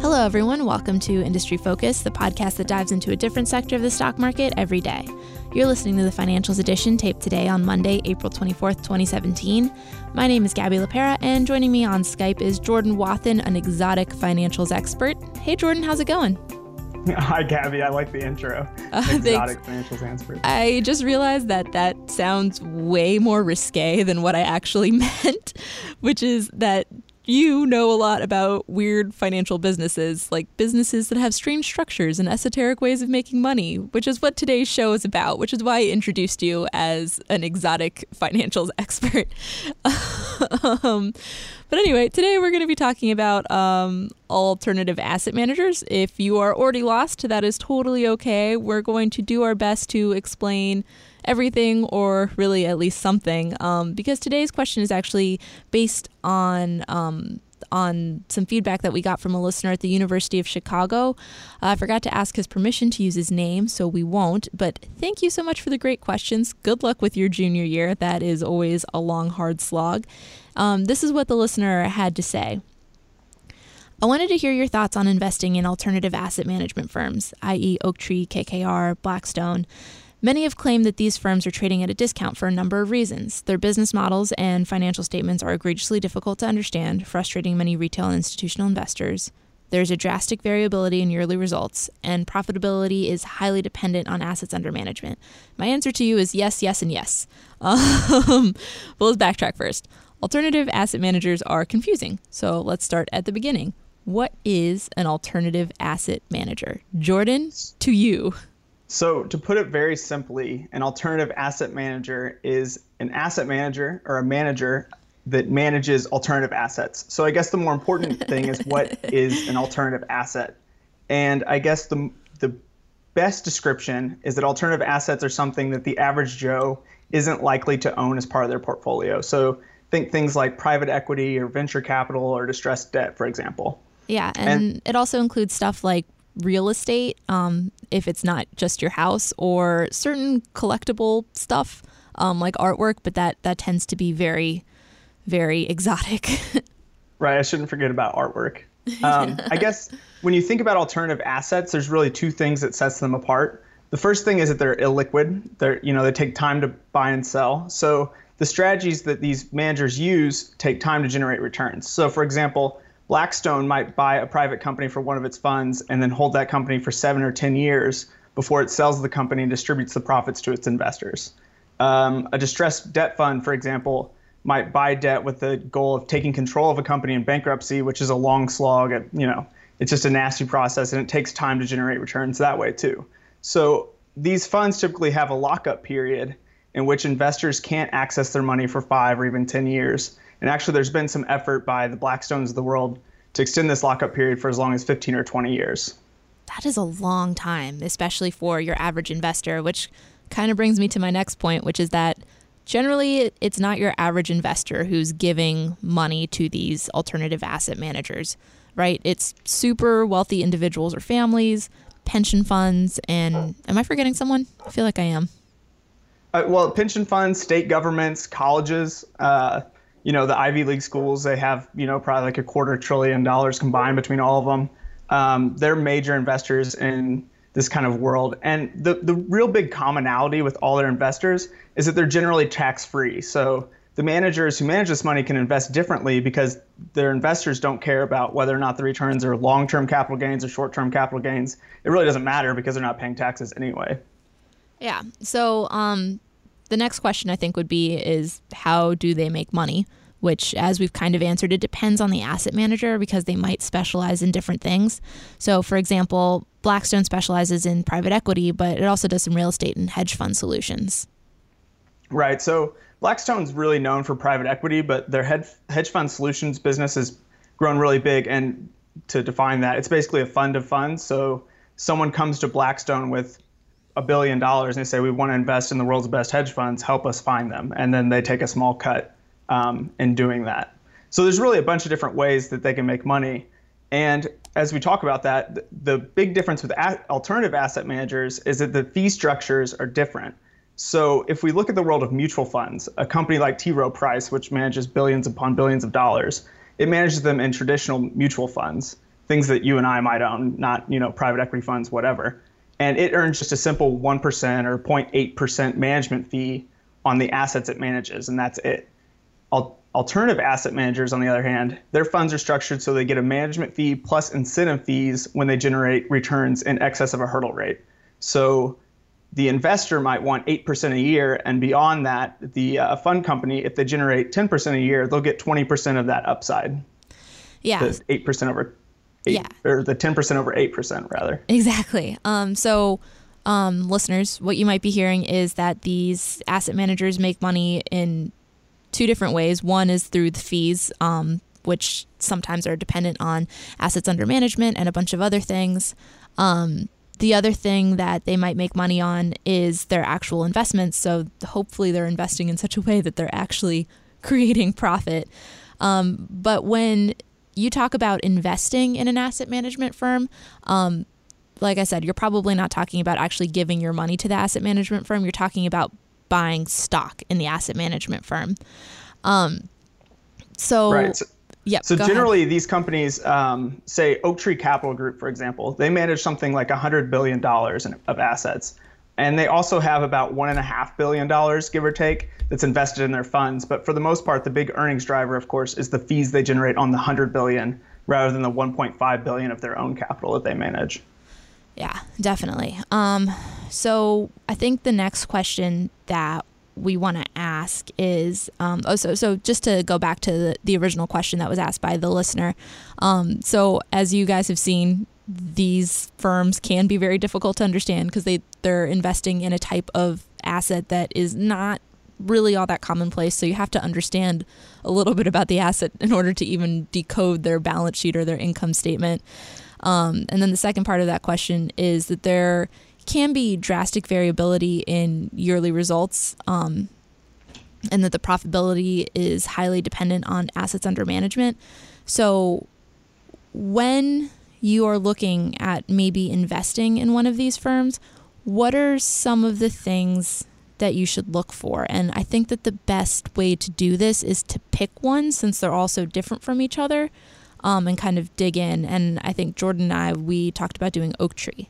Hello, everyone. Welcome to Industry Focus, the podcast that dives into a different sector of the stock market every day. You're listening to the Financials Edition, taped today on Monday, April 24th, 2017. My name is Gabby LaPera, and joining me on Skype is Jordan Wathen, an exotic financials expert. Hey, Jordan, how's it going? Hi, Gabby. I like the intro. Uh, exotic financials expert. I just realized that that sounds way more risque than what I actually meant, which is that you know a lot about weird financial businesses, like businesses that have strange structures and esoteric ways of making money, which is what today's show is about, which is why I introduced you as an exotic financials expert. um, but anyway, today we're going to be talking about um, alternative asset managers. If you are already lost, that is totally okay. We're going to do our best to explain everything or really at least something um, because today's question is actually based on um, on some feedback that we got from a listener at the University of Chicago. Uh, I forgot to ask his permission to use his name, so we won't. But thank you so much for the great questions. Good luck with your junior year. That is always a long, hard slog. Um, this is what the listener had to say. I wanted to hear your thoughts on investing in alternative asset management firms, i.e., Oaktree, KKR, Blackstone. Many have claimed that these firms are trading at a discount for a number of reasons. Their business models and financial statements are egregiously difficult to understand, frustrating many retail and institutional investors. There's a drastic variability in yearly results, and profitability is highly dependent on assets under management. My answer to you is yes, yes, and yes. Um, but let's backtrack first. Alternative asset managers are confusing, so let's start at the beginning. What is an alternative asset manager? Jordan, to you. So, to put it very simply, an alternative asset manager is an asset manager or a manager that manages alternative assets. So, I guess the more important thing is what is an alternative asset? And I guess the, the best description is that alternative assets are something that the average Joe isn't likely to own as part of their portfolio. So, think things like private equity or venture capital or distressed debt, for example. Yeah, and, and it also includes stuff like real estate, um, if it's not just your house, or certain collectible stuff um, like artwork, but that that tends to be very, very exotic. right. I shouldn't forget about artwork. Um, I guess when you think about alternative assets, there's really two things that sets them apart. The first thing is that they're illiquid. They're you know they take time to buy and sell. So the strategies that these managers use take time to generate returns. So for example, Blackstone might buy a private company for one of its funds and then hold that company for seven or 10 years before it sells the company and distributes the profits to its investors. Um, a distressed debt fund, for example, might buy debt with the goal of taking control of a company in bankruptcy, which is a long slog. At, you know, it's just a nasty process, and it takes time to generate returns that way too. So these funds typically have a lockup period in which investors can't access their money for five or even 10 years. And actually, there's been some effort by the Blackstones of the world to extend this lockup period for as long as 15 or 20 years. That is a long time, especially for your average investor, which kind of brings me to my next point, which is that generally it's not your average investor who's giving money to these alternative asset managers, right? It's super wealthy individuals or families, pension funds, and am I forgetting someone? I feel like I am. Uh, well, pension funds, state governments, colleges, uh, you know, the Ivy League schools, they have, you know, probably like a quarter trillion dollars combined between all of them. Um, they're major investors in this kind of world. And the, the real big commonality with all their investors is that they're generally tax free. So the managers who manage this money can invest differently because their investors don't care about whether or not the returns are long term capital gains or short term capital gains. It really doesn't matter because they're not paying taxes anyway. Yeah. So um, the next question I think would be is how do they make money? Which, as we've kind of answered, it depends on the asset manager because they might specialize in different things. So, for example, Blackstone specializes in private equity, but it also does some real estate and hedge fund solutions. Right. So, Blackstone's really known for private equity, but their hedge fund solutions business has grown really big. And to define that, it's basically a fund of funds. So, someone comes to Blackstone with a billion dollars and they say we want to invest in the world's best hedge funds help us find them. And then they take a small cut um, in doing that. So there's really a bunch of different ways that they can make money. And as we talk about that the big difference with alternative asset managers is that the fee structures are different. So if we look at the world of mutual funds a company like T. Rowe Price which manages billions upon billions of dollars it manages them in traditional mutual funds things that you and I might own, not you know private equity funds, whatever. And it earns just a simple 1% or 0.8% management fee on the assets it manages, and that's it. Al- Alternative asset managers, on the other hand, their funds are structured so they get a management fee plus incentive fees when they generate returns in excess of a hurdle rate. So the investor might want 8% a year, and beyond that, the uh, fund company, if they generate 10% a year, they'll get 20% of that upside. Yeah. 8% over eight, Yeah. or the 10% over 8% rather. Exactly. Um, so, um, listeners, what you might be hearing is that these asset managers make money in two different ways. One is through the fees, um, which sometimes are dependent on assets under management and a bunch of other things. Um, the other thing that they might make money on is their actual investments. So hopefully they're investing in such a way that they're actually creating profit. Um, but when you talk about investing in an asset management firm, um, like I said, you're probably not talking about actually giving your money to the asset management firm. You're talking about buying stock in the asset management firm. Um, so, Right. So, yep, so go ahead. generally, these companies, um, say Oaktree Capital Group, for example, they manage something like $100 billion in, of assets. And they also have about $1.5 billion, give or take, that's invested in their funds. But for the most part, the big earnings driver, of course, is the fees they generate on the 100 billion rather than the 1.5 billion of their own capital that they manage. Yeah, definitely. Um, so I think the next question that we want to ask is um, oh, so, so just to go back to the, the original question that was asked by the listener. Um, so as you guys have seen, these firms can be very difficult to understand because they they're investing in a type of asset that is not really all that commonplace. So you have to understand a little bit about the asset in order to even decode their balance sheet or their income statement. Um, and then the second part of that question is that there can be drastic variability in yearly results, um, and that the profitability is highly dependent on assets under management. So when you are looking at maybe investing in one of these firms, what are some of the things that you should look for? And I think that the best way to do this is to pick one since they're all so different from each other um, and kind of dig in. And I think Jordan and I, we talked about doing Oaktree.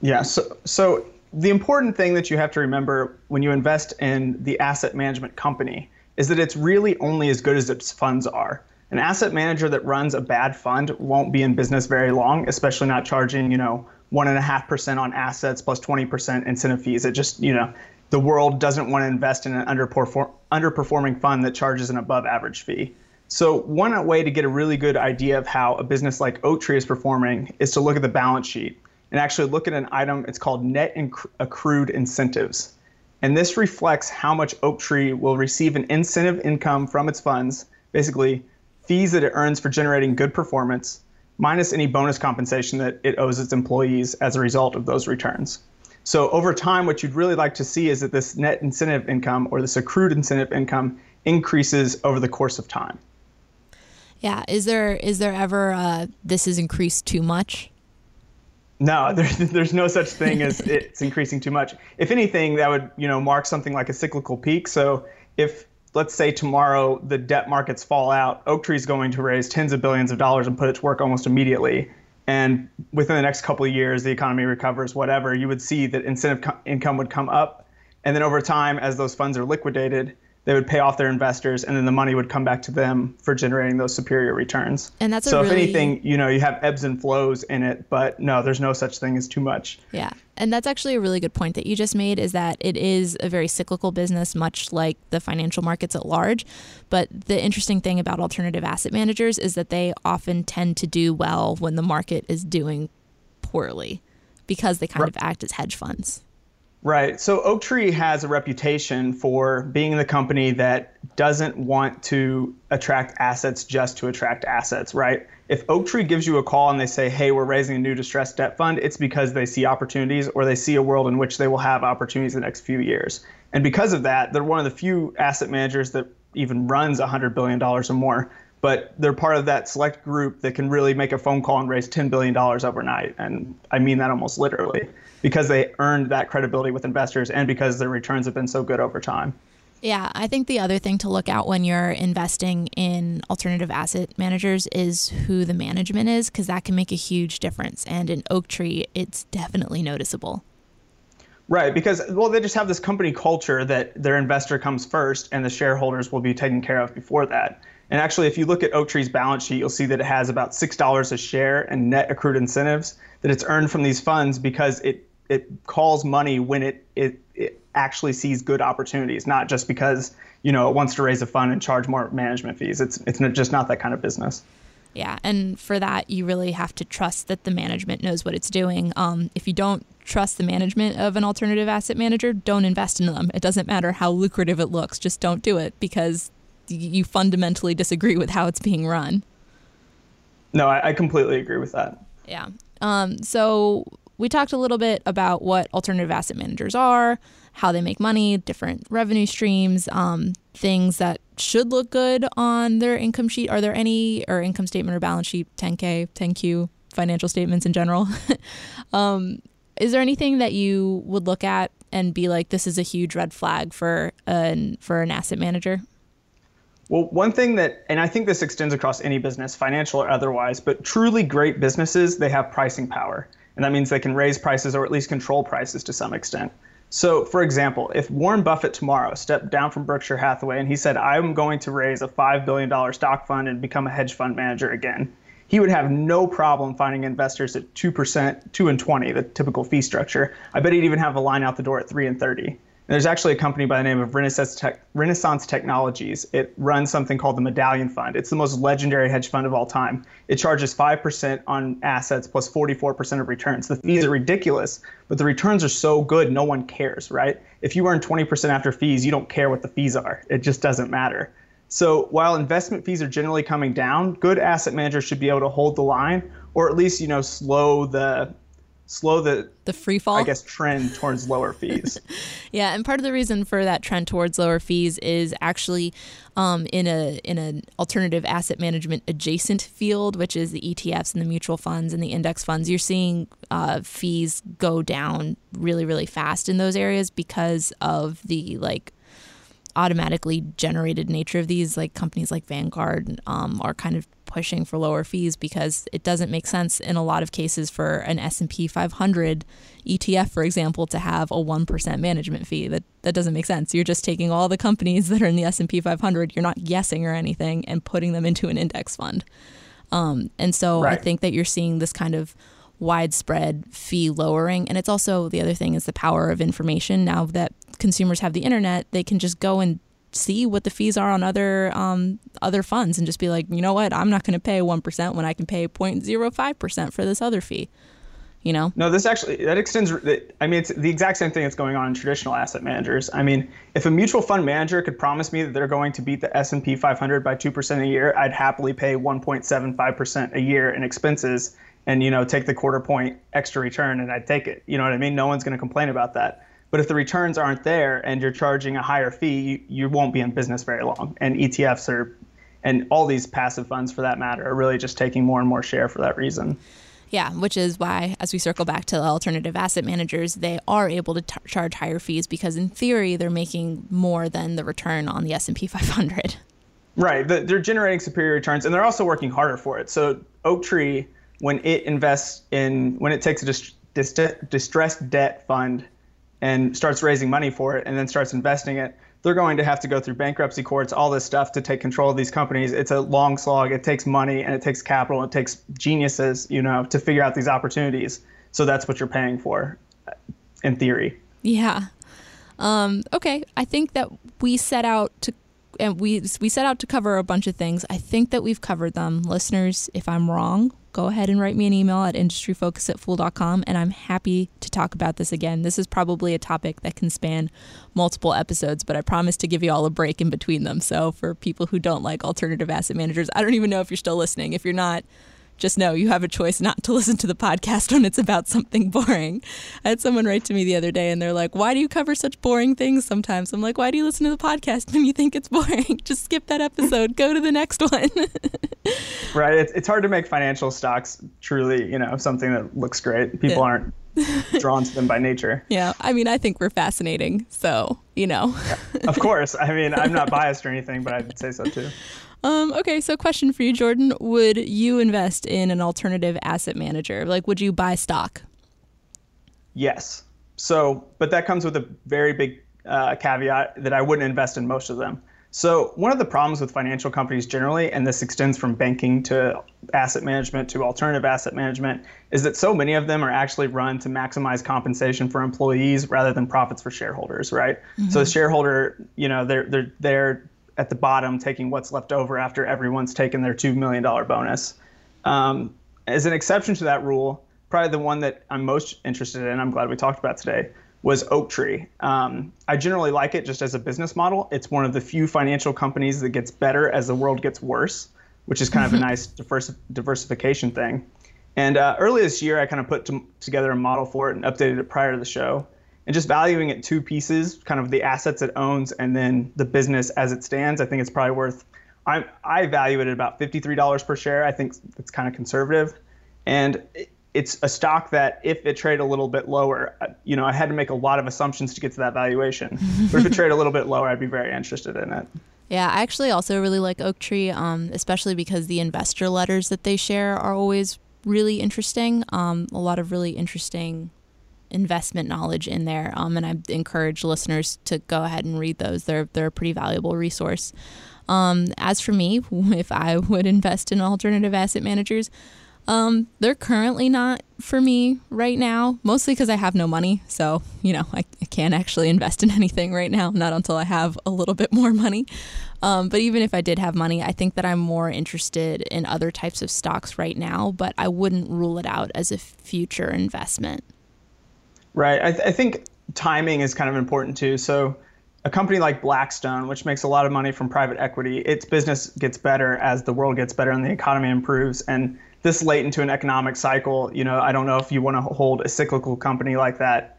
Yeah. So, so the important thing that you have to remember when you invest in the asset management company is that it's really only as good as its funds are. An asset manager that runs a bad fund won't be in business very long, especially not charging, you know, one and a half percent on assets plus 20% incentive fees. It just, you know, the world doesn't want to invest in an underperform, underperforming fund that charges an above average fee. So one way to get a really good idea of how a business like Oaktree is performing is to look at the balance sheet and actually look at an item. It's called net accrued incentives. And this reflects how much Oaktree will receive in incentive income from its funds, basically fees that it earns for generating good performance, minus any bonus compensation that it owes its employees as a result of those returns. So over time, what you'd really like to see is that this net incentive income or this accrued incentive income increases over the course of time. Yeah. Is there is there ever uh, this is increased too much? No, there's, there's no such thing as it's increasing too much. If anything, that would you know mark something like a cyclical peak. So if let's say tomorrow the debt markets fall out, Oaktree is going to raise tens of billions of dollars and put it to work almost immediately. And within the next couple of years, the economy recovers, whatever, you would see that incentive co- income would come up. And then over time, as those funds are liquidated, they would pay off their investors, and then the money would come back to them for generating those superior returns. And that's a so, really- if anything, you know, you have ebbs and flows in it, but no, there's no such thing as too much. Yeah. And that's actually a really good point that you just made is that it is a very cyclical business, much like the financial markets at large. But the interesting thing about alternative asset managers is that they often tend to do well when the market is doing poorly because they kind of act as hedge funds. Right. So Oaktree has a reputation for being the company that doesn't want to attract assets just to attract assets, right? If Oaktree gives you a call and they say, hey, we're raising a new distressed debt fund, it's because they see opportunities or they see a world in which they will have opportunities in the next few years. And because of that, they're one of the few asset managers that even runs $100 billion or more. But they're part of that select group that can really make a phone call and raise $10 billion overnight. And I mean that almost literally because they earned that credibility with investors and because their returns have been so good over time. Yeah, I think the other thing to look out when you're investing in alternative asset managers is who the management is, because that can make a huge difference. And in Oaktree, it's definitely noticeable. Right, because well, they just have this company culture that their investor comes first, and the shareholders will be taken care of before that. And actually, if you look at Oaktree's balance sheet, you'll see that it has about six dollars a share in net accrued incentives that it's earned from these funds because it it calls money when it it, it actually sees good opportunities, not just because you know it wants to raise a fund and charge more management fees. It's it's just not that kind of business. Yeah, and for that you really have to trust that the management knows what it's doing. Um, if you don't trust the management of an alternative asset manager, don't invest in them. It doesn't matter how lucrative it looks, just don't do it because you fundamentally disagree with how it's being run. No, I, I completely agree with that. Yeah. Um, so we talked a little bit about what alternative asset managers are, how they make money, different revenue streams, um, things that should look good on their income sheet. Are there any, or income statement or balance sheet, 10K, 10Q, financial statements in general? um, is there anything that you would look at and be like, this is a huge red flag for an, for an asset manager? Well, one thing that, and I think this extends across any business, financial or otherwise, but truly great businesses, they have pricing power. And that means they can raise prices or at least control prices to some extent. So, for example, if Warren Buffett tomorrow stepped down from Berkshire Hathaway and he said, I'm going to raise a $5 billion stock fund and become a hedge fund manager again, he would have no problem finding investors at 2%, 2 and 20, the typical fee structure. I bet he'd even have a line out the door at 3 and 30 there's actually a company by the name of Renaissance, Tech, Renaissance Technologies. It runs something called the Medallion Fund. It's the most legendary hedge fund of all time. It charges 5% on assets plus 44% of returns. The fees are ridiculous, but the returns are so good, no one cares, right? If you earn 20% after fees, you don't care what the fees are. It just doesn't matter. So while investment fees are generally coming down, good asset managers should be able to hold the line or at least, you know, slow the slow the the free fall? I guess trend towards lower fees. Yeah and part of the reason for that trend towards lower fees is actually um, in a in an alternative asset management adjacent field which is the etfs and the mutual funds and the index funds you're seeing uh, fees go down really really fast in those areas because of the like automatically generated nature of these. Like companies like vanguard um, are kind of pushing for lower fees because it doesn't make sense in a lot of cases for an S&P 500 ETF for example to have a 1% management fee. That that doesn't make sense. You're just taking all the companies that are in the S&P 500 you're not guessing or anything and putting them into an index fund. Um, and so right. I think that you're seeing this kind of widespread fee lowering. And it's also the other thing is the power of information. Now that consumers have the internet they can just go and see what the fees are on other um, other funds and just be like, you know what, I'm not going to pay 1% when I can pay 0.05% for this other fee. You know? No, this actually that extends. I mean, it's the exact same thing that's going on in traditional asset managers. I mean, if a mutual fund manager could promise me that they're going to beat the S&P 500 by two percent a year, I'd happily pay 1.75 percent a year in expenses, and you know, take the quarter point extra return, and I'd take it. You know what I mean? No one's going to complain about that. But if the returns aren't there and you're charging a higher fee, you, you won't be in business very long. And ETFs are, and all these passive funds for that matter, are really just taking more and more share for that reason. Yeah, which is why, as we circle back to alternative asset managers, they are able to t- charge higher fees because, in theory, they're making more than the return on the S and P 500. Right, they're generating superior returns, and they're also working harder for it. So Oaktree, when it invests in, when it takes a dist- dist- distressed debt fund and starts raising money for it and then starts investing it, they're going to have to go through bankruptcy courts, all this stuff to take control of these companies. It's a long slog. It takes money and it takes capital. And it takes geniuses, you know, to figure out these opportunities. So that's what you're paying for, in theory. Yeah. Um, okay. I think that we set out to and we we set out to cover a bunch of things. I think that we've covered them. Listeners, if I'm wrong, go ahead and write me an email at industryfocus at fool.com and I'm happy to talk about this again. This is probably a topic that can span multiple episodes, but I promise to give you all a break in between them. So for people who don't like alternative asset managers, I don't even know if you're still listening. If you're not, just know you have a choice not to listen to the podcast when it's about something boring. I had someone write to me the other day and they're like, Why do you cover such boring things sometimes? I'm like, Why do you listen to the podcast when you think it's boring? Just skip that episode, go to the next one. right. It's, it's hard to make financial stocks truly, you know, something that looks great. People yeah. aren't drawn to them by nature. Yeah, I mean, I think we're fascinating. So, you know. of course. I mean, I'm not biased or anything, but I'd say so too. Um, okay, so question for you, Jordan. Would you invest in an alternative asset manager? Like, would you buy stock? Yes. So, but that comes with a very big uh, caveat that I wouldn't invest in most of them. So, one of the problems with financial companies generally, and this extends from banking to asset management to alternative asset management, is that so many of them are actually run to maximize compensation for employees rather than profits for shareholders, right? Mm-hmm. So, the shareholder, you know, they're they're they're at the bottom taking what's left over after everyone's taken their two million dollar bonus. Um, as an exception to that rule, probably the one that I'm most interested in, I'm glad we talked about today, was Oaktree. Um, I generally like it just as a business model. It's one of the few financial companies that gets better as the world gets worse, which is kind of a mm-hmm. nice diversi- diversification thing. And uh, early this year, I kind of put to- together a model for it and updated it prior to the show. And just valuing it two pieces, kind of the assets it owns and then the business as it stands, I think it's probably worth. I I value it at about fifty-three dollars per share. I think it's kind of conservative, and it's a stock that if it traded a little bit lower, uh, you know, I had to make a lot of assumptions to get to that valuation. but if it traded a little bit lower, I'd be very interested in it. Yeah, I actually also really like Oaktree, um, especially because the investor letters that they share are always really interesting. Um, a lot of really interesting investment knowledge in there, um, and I encourage listeners to go ahead and read those. They're they're a pretty valuable resource. Um, as for me, if I would invest in alternative asset managers, um, they're currently not for me right now, mostly because I have no money. So, you know, I, I, can't actually invest in anything right now, not until I have a little bit more money. Um, but even if I did have money, I think that I'm more interested in other types of stocks right now, but I wouldn't rule it out as a future investment. Right. I, th- I think timing is kind of important too. So, a company like Blackstone, which makes a lot of money from private equity, its business gets better as the world gets better and the economy improves. And this late into an economic cycle, you know, I don't know if you want to hold a cyclical company like that.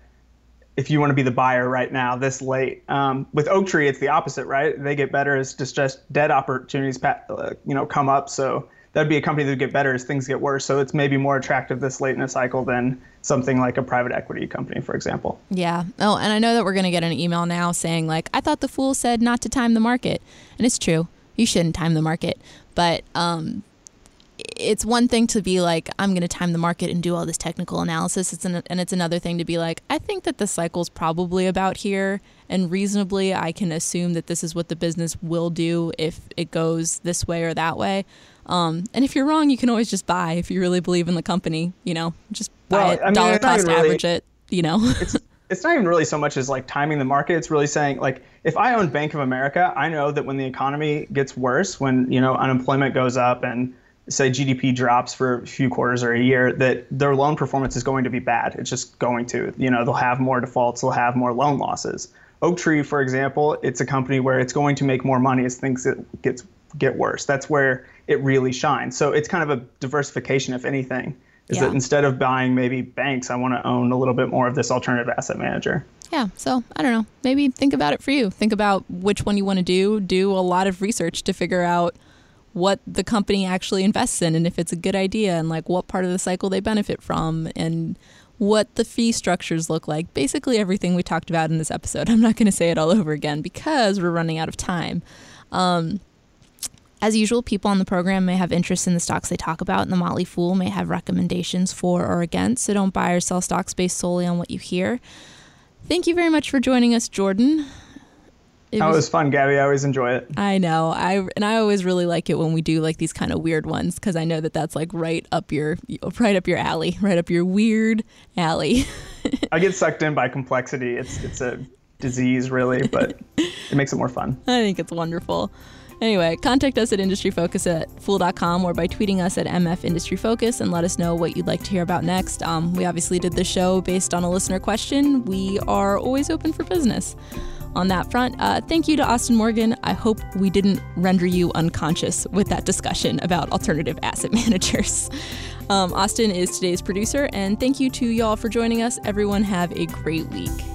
If you want to be the buyer right now, this late, um, with Oaktree, it's the opposite, right? They get better as just debt opportunities, uh, you know, come up. So that'd be a company that would get better as things get worse. So it's maybe more attractive this late in a cycle than something like a private equity company, for example. Yeah. Oh, and I know that we're going to get an email now saying like, I thought the fool said not to time the market, and it's true. You shouldn't time the market, but um, it's one thing to be like, I'm going to time the market and do all this technical analysis. It's an, and it's another thing to be like, I think that the cycle's probably about here, and reasonably, I can assume that this is what the business will do if it goes this way or that way. Um, and if you're wrong, you can always just buy if you really believe in the company. You know, just buy well, it, I mean, dollar cost really, average it. You know, it's it's not even really so much as like timing the market. It's really saying like if I own Bank of America, I know that when the economy gets worse, when you know unemployment goes up and say GDP drops for a few quarters or a year, that their loan performance is going to be bad. It's just going to. You know, they'll have more defaults, they'll have more loan losses. Oaktree, for example, it's a company where it's going to make more money as things get, gets get worse. That's where it really shines. So it's kind of a diversification, if anything. Is yeah. that instead of buying maybe banks, I want to own a little bit more of this alternative asset manager. Yeah. So I don't know. Maybe think about it for you. Think about which one you want to do. Do a lot of research to figure out what the company actually invests in and if it's a good idea and like what part of the cycle they benefit from and what the fee structures look like. Basically, everything we talked about in this episode. I'm not going to say it all over again because we're running out of time. Um, as usual, people on the program may have interest in the stocks they talk about, and the Motley Fool may have recommendations for or against, so don't buy or sell stocks based solely on what you hear. Thank you very much for joining us, Jordan. It that was, was, fun, Gabby. I always enjoy it. I know. I and I always really like it when we do like these kind of weird ones because I know that that's like right up your right up your alley, right up your weird alley. I get sucked in by complexity. It's it's a disease, really, but it makes it more fun. I think it's wonderful. Anyway, contact us at industryfocus at fool.com or by tweeting us at MF Industry Focus and let us know what you'd like to hear about next. Um, we obviously did the show based on a listener question. We are always open for business on that front. Uh, thank you to Austin Morgan. I hope we didn't render you unconscious with that discussion about alternative asset managers. Um, Austin is today's producer, and thank you to y'all for joining us. Everyone, have a great week.